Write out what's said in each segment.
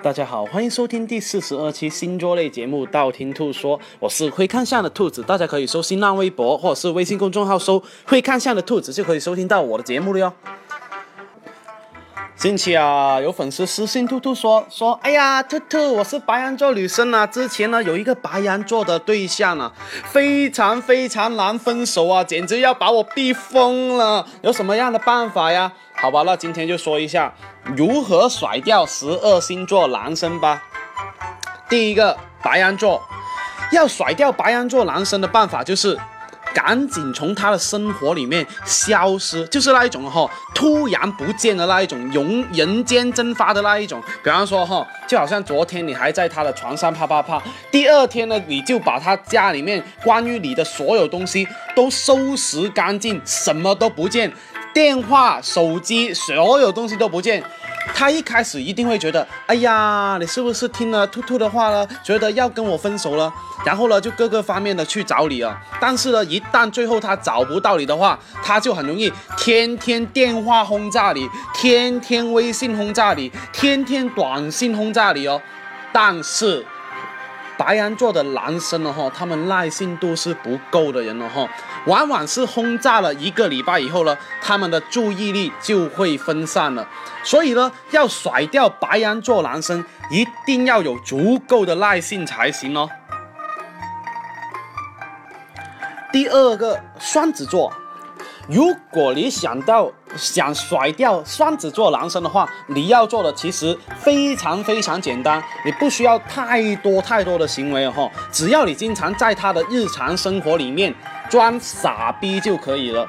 大家好，欢迎收听第四十二期星座类节目《道听途说》，我是会看相的兔子，大家可以搜新浪微博或者是微信公众号搜“会看相的兔子”就可以收听到我的节目了哟。近期啊，有粉丝私信兔兔说说，哎呀，兔兔，我是白羊座女生啊，之前呢有一个白羊座的对象啊，非常非常难分手啊，简直要把我逼疯了，有什么样的办法呀？好吧，那今天就说一下如何甩掉十二星座男生吧。第一个，白羊座，要甩掉白羊座男生的办法就是。赶紧从他的生活里面消失，就是那一种哈，突然不见的那一种，人人间蒸发的那一种。比方说哈，就好像昨天你还在他的床上啪啪啪，第二天呢，你就把他家里面关于你的所有东西都收拾干净，什么都不见，电话、手机，所有东西都不见。他一开始一定会觉得，哎呀，你是不是听了兔兔的话了，觉得要跟我分手了？然后呢，就各个方面的去找你啊。但是呢，一旦最后他找不到你的话，他就很容易天天电话轰炸你，天天微信轰炸你，天天短信轰炸你哦。但是。白羊座的男生呢，哈，他们耐心度是不够的人了，哈，往往是轰炸了一个礼拜以后呢，他们的注意力就会分散了。所以呢，要甩掉白羊座男生，一定要有足够的耐性才行哦。第二个，双子座。如果你想到想甩掉双子座男生的话，你要做的其实非常非常简单，你不需要太多太多的行为哈，只要你经常在他的日常生活里面装傻逼就可以了。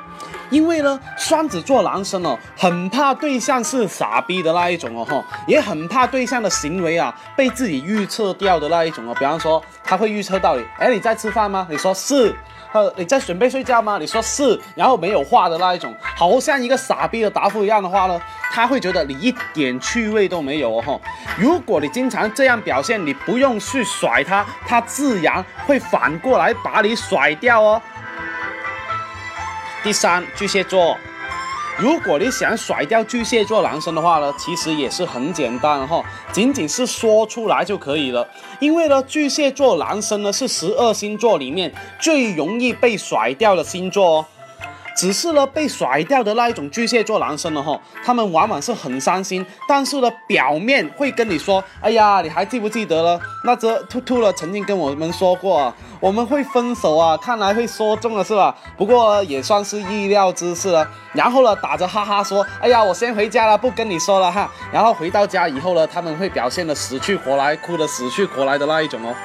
因为呢，双子座男生哦，很怕对象是傻逼的那一种哦哈，也很怕对象的行为啊被自己预测掉的那一种哦。比方说，他会预测到你，哎，你在吃饭吗？你说是。呃，你在准备睡觉吗？你说是，然后没有话的那一种，好像一个傻逼的答复一样的话呢，他会觉得你一点趣味都没有哦哈。如果你经常这样表现，你不用去甩他，他自然会反过来把你甩掉哦。第三，巨蟹座。如果你想甩掉巨蟹座男生的话呢，其实也是很简单哈，仅仅是说出来就可以了。因为呢，巨蟹座男生呢是十二星座里面最容易被甩掉的星座哦。只是呢，被甩掉的那一种巨蟹座男生呢，哈，他们往往是很伤心，但是呢，表面会跟你说，哎呀，你还记不记得了？那只兔兔了曾经跟我们说过，啊我们会分手啊，看来会说中了是吧？不过也算是意料之事了。然后呢，打着哈哈说，哎呀，我先回家了，不跟你说了哈。然后回到家以后呢，他们会表现的死去活来，哭的死去活来的那一种哦。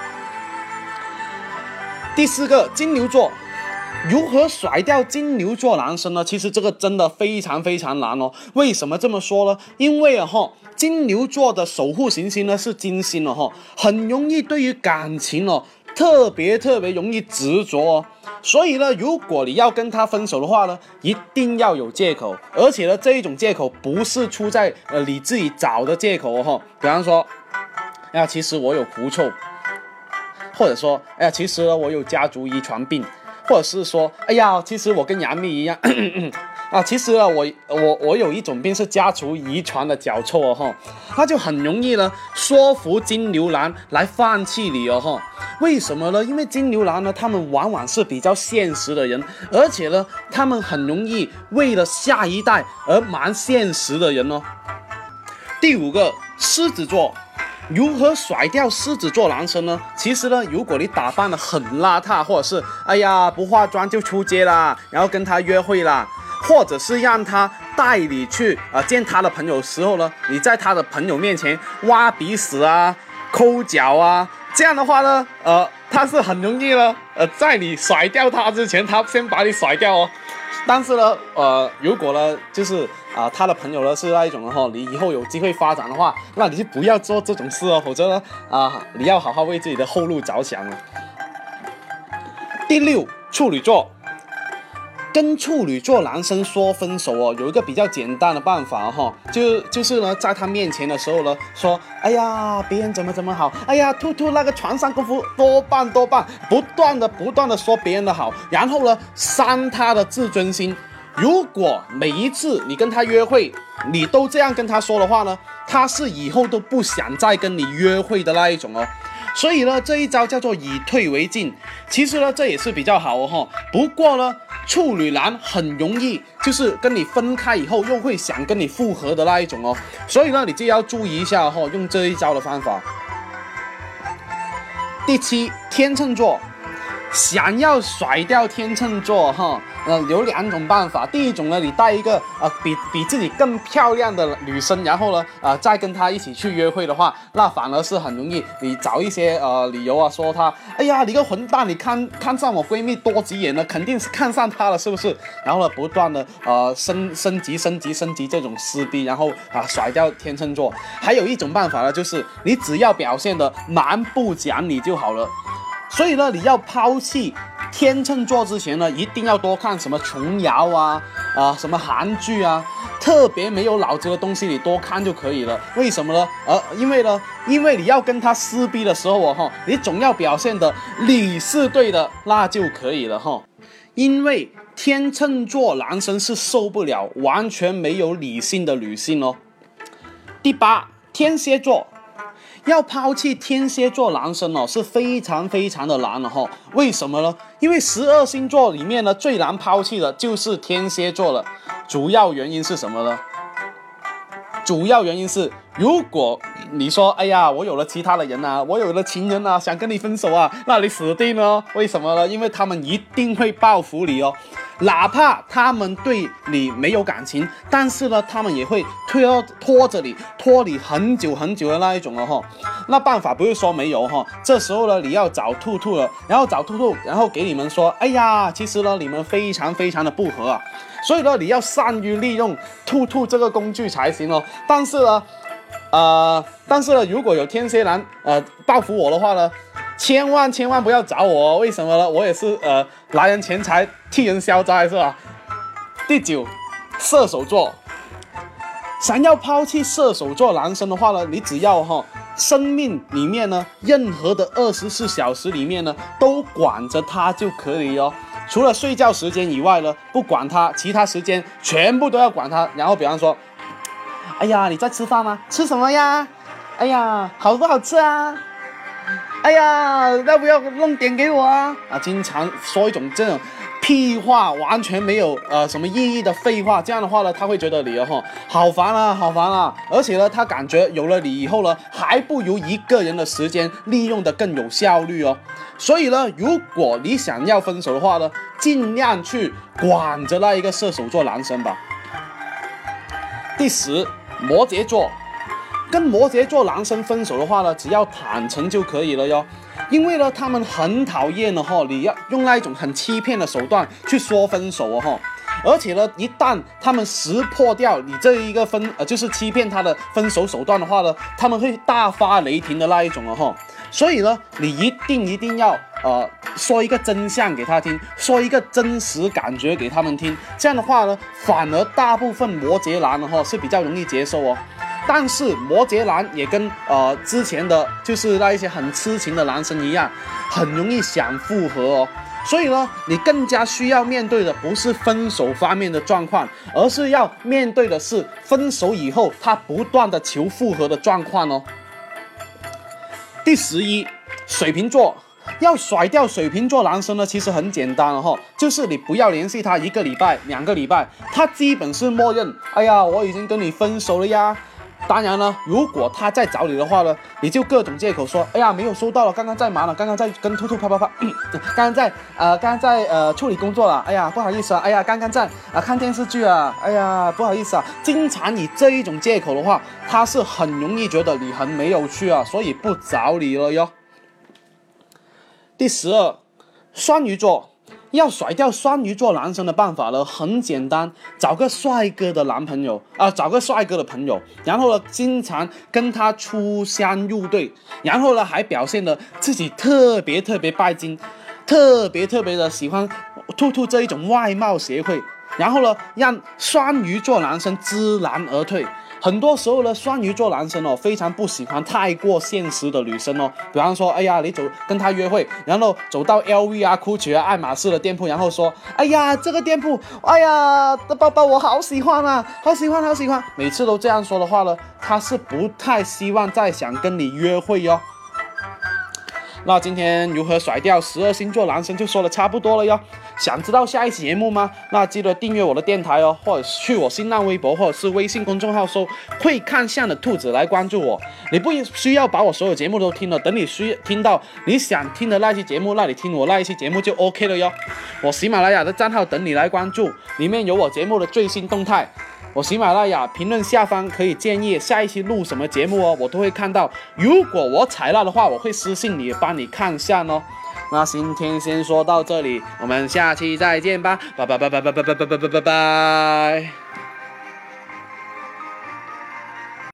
第四个，金牛座。如何甩掉金牛座男生呢？其实这个真的非常非常难哦。为什么这么说呢？因为啊哈，金牛座的守护行星呢是金星了哈，很容易对于感情哦特别特别容易执着哦。所以呢，如果你要跟他分手的话呢，一定要有借口，而且呢这一种借口不是出在呃你自己找的借口哦哈。比方说，哎呀，其实我有狐臭，或者说，哎呀，其实呢我有家族遗传病。或者是说，哎呀，其实我跟杨幂一样 啊，其实啊，我我我有一种病是家族遗传的脚臭哦哈，那就很容易呢说服金牛男来放弃你哦哈。为什么呢？因为金牛男呢，他们往往是比较现实的人，而且呢，他们很容易为了下一代而蛮现实的人哦。第五个，狮子座。如何甩掉狮子座男生呢？其实呢，如果你打扮的很邋遢，或者是哎呀不化妆就出街啦，然后跟他约会啦，或者是让他带你去啊见他的朋友时候呢，你在他的朋友面前挖鼻屎啊、抠脚啊，这样的话呢，呃，他是很容易呢，呃，在你甩掉他之前，他先把你甩掉哦。但是呢，呃，如果呢，就是啊，他的朋友呢是那一种的哈，你以后有机会发展的话，那你就不要做这种事哦，否则呢，啊，你要好好为自己的后路着想啊。第六，处女座。跟处女座男生说分手哦，有一个比较简单的办法哈，就就是呢，在他面前的时候呢，说，哎呀，别人怎么怎么好，哎呀，兔兔那个床上功夫多棒多棒，不断的不断的说别人的好，然后呢，伤他的自尊心。如果每一次你跟他约会，你都这样跟他说的话呢，他是以后都不想再跟你约会的那一种哦。所以呢，这一招叫做以退为进。其实呢，这也是比较好哦。不过呢，处女男很容易就是跟你分开以后又会想跟你复合的那一种哦。所以呢，你就要注意一下哈，用这一招的方法。第七，天秤座。想要甩掉天秤座哈，呃，有两种办法。第一种呢，你带一个呃比比自己更漂亮的女生，然后呢，呃，再跟她一起去约会的话，那反而是很容易。你找一些呃理由啊，说她，哎呀，你个混蛋，你看看上我闺蜜多几眼了，肯定是看上她了，是不是？然后呢，不断的呃升升级升级升级这种撕逼，然后啊甩掉天秤座。还有一种办法呢，就是你只要表现的蛮不讲理就好了。所以呢，你要抛弃天秤座之前呢，一定要多看什么琼瑶啊，啊，什么韩剧啊，特别没有脑子的东西你多看就可以了。为什么呢？呃，因为呢，因为你要跟他撕逼的时候哦，哈，你总要表现的你是对的，那就可以了哈。因为天秤座男生是受不了完全没有理性的女性哦。第八，天蝎座。要抛弃天蝎座男生哦，是非常非常的难了哈。为什么呢？因为十二星座里面呢，最难抛弃的就是天蝎座了。主要原因是什么呢？主要原因是，如果你说，哎呀，我有了其他的人啊，我有了情人啊，想跟你分手啊，那你死定了。为什么呢？因为他们一定会报复你哦。哪怕他们对你没有感情，但是呢，他们也会拖拖着你，拖你很久很久的那一种了哈。那办法不是说没有哈，这时候呢，你要找兔兔了，然后找兔兔，然后给你们说，哎呀，其实呢，你们非常非常的不合啊，所以呢，你要善于利用兔兔这个工具才行哦。但是呢，呃，但是呢，如果有天蝎男呃报复我的话呢？千万千万不要找我，为什么呢？我也是呃，拿人钱财替人消灾是吧？第九，射手座，想要抛弃射手座男生的话呢，你只要哈，生命里面呢，任何的二十四小时里面呢，都管着他就可以哦。除了睡觉时间以外呢，不管他，其他时间全部都要管他。然后比方说，哎呀，你在吃饭吗？吃什么呀？哎呀，好不好吃啊？哎呀，要不要弄点给我啊？啊，经常说一种这种屁话，完全没有呃什么意义的废话。这样的话呢，他会觉得你哦好烦啊，好烦啊。而且呢，他感觉有了你以后呢，还不如一个人的时间利用的更有效率哦。所以呢，如果你想要分手的话呢，尽量去管着那一个射手座男生吧。第十，摩羯座。跟摩羯座男生分手的话呢，只要坦诚就可以了哟。因为呢，他们很讨厌的哈，你要用那一种很欺骗的手段去说分手哦哈。而且呢，一旦他们识破掉你这一个分呃，就是欺骗他的分手手段的话呢，他们会大发雷霆的那一种哦哈。所以呢，你一定一定要呃说一个真相给他听，说一个真实感觉给他们听。这样的话呢，反而大部分摩羯男的哈是比较容易接受哦。但是摩羯男也跟呃之前的就是那一些很痴情的男生一样，很容易想复合哦。所以呢，你更加需要面对的不是分手方面的状况，而是要面对的是分手以后他不断的求复合的状况哦。第十一，水瓶座要甩掉水瓶座男生呢，其实很简单哈，就是你不要联系他一个礼拜、两个礼拜，他基本是默认，哎呀，我已经跟你分手了呀。当然了，如果他再找你的话呢，你就各种借口说，哎呀，没有收到了，刚刚在忙了，刚刚在跟兔兔啪啪啪，刚刚在呃，刚刚在呃处理工作了，哎呀，不好意思啊，哎呀，刚刚在啊看电视剧啊，哎呀，不好意思啊，经常以这一种借口的话，他是很容易觉得你很没有趣啊，所以不找你了哟。第十二，双鱼座。要甩掉双鱼座男生的办法呢，很简单，找个帅哥的男朋友啊，找个帅哥的朋友，然后呢，经常跟他出双入对，然后呢，还表现的自己特别特别拜金，特别特别的喜欢兔兔这一种外貌协会，然后呢，让双鱼座男生知难而退，很多时候呢，双鱼座男生哦，非常不喜欢太过现实的女生哦。比方说，哎呀，你走跟他约会，然后走到 LV 啊、GUCCI 啊、爱马仕的店铺，然后说，哎呀，这个店铺，哎呀，的包包我好喜欢啊，好喜欢，好喜欢。每次都这样说的话呢，他是不太希望再想跟你约会哟。那今天如何甩掉十二星座男生就说的差不多了哟。想知道下一期节目吗？那记得订阅我的电台哦，或者去我新浪微博或者是微信公众号搜“会看相的兔子”来关注我。你不需要把我所有节目都听了，等你需听到你想听的那期节目，那你听我那一期节目就 OK 了哟。我喜马拉雅的账号等你来关注，里面有我节目的最新动态。我喜马拉雅评论下方可以建议下一期录什么节目哦，我都会看到。如果我采纳的话，我会私信你帮你看相哦。那今天先说到这里，我们下期再见吧，拜拜拜拜拜拜拜拜拜拜拜。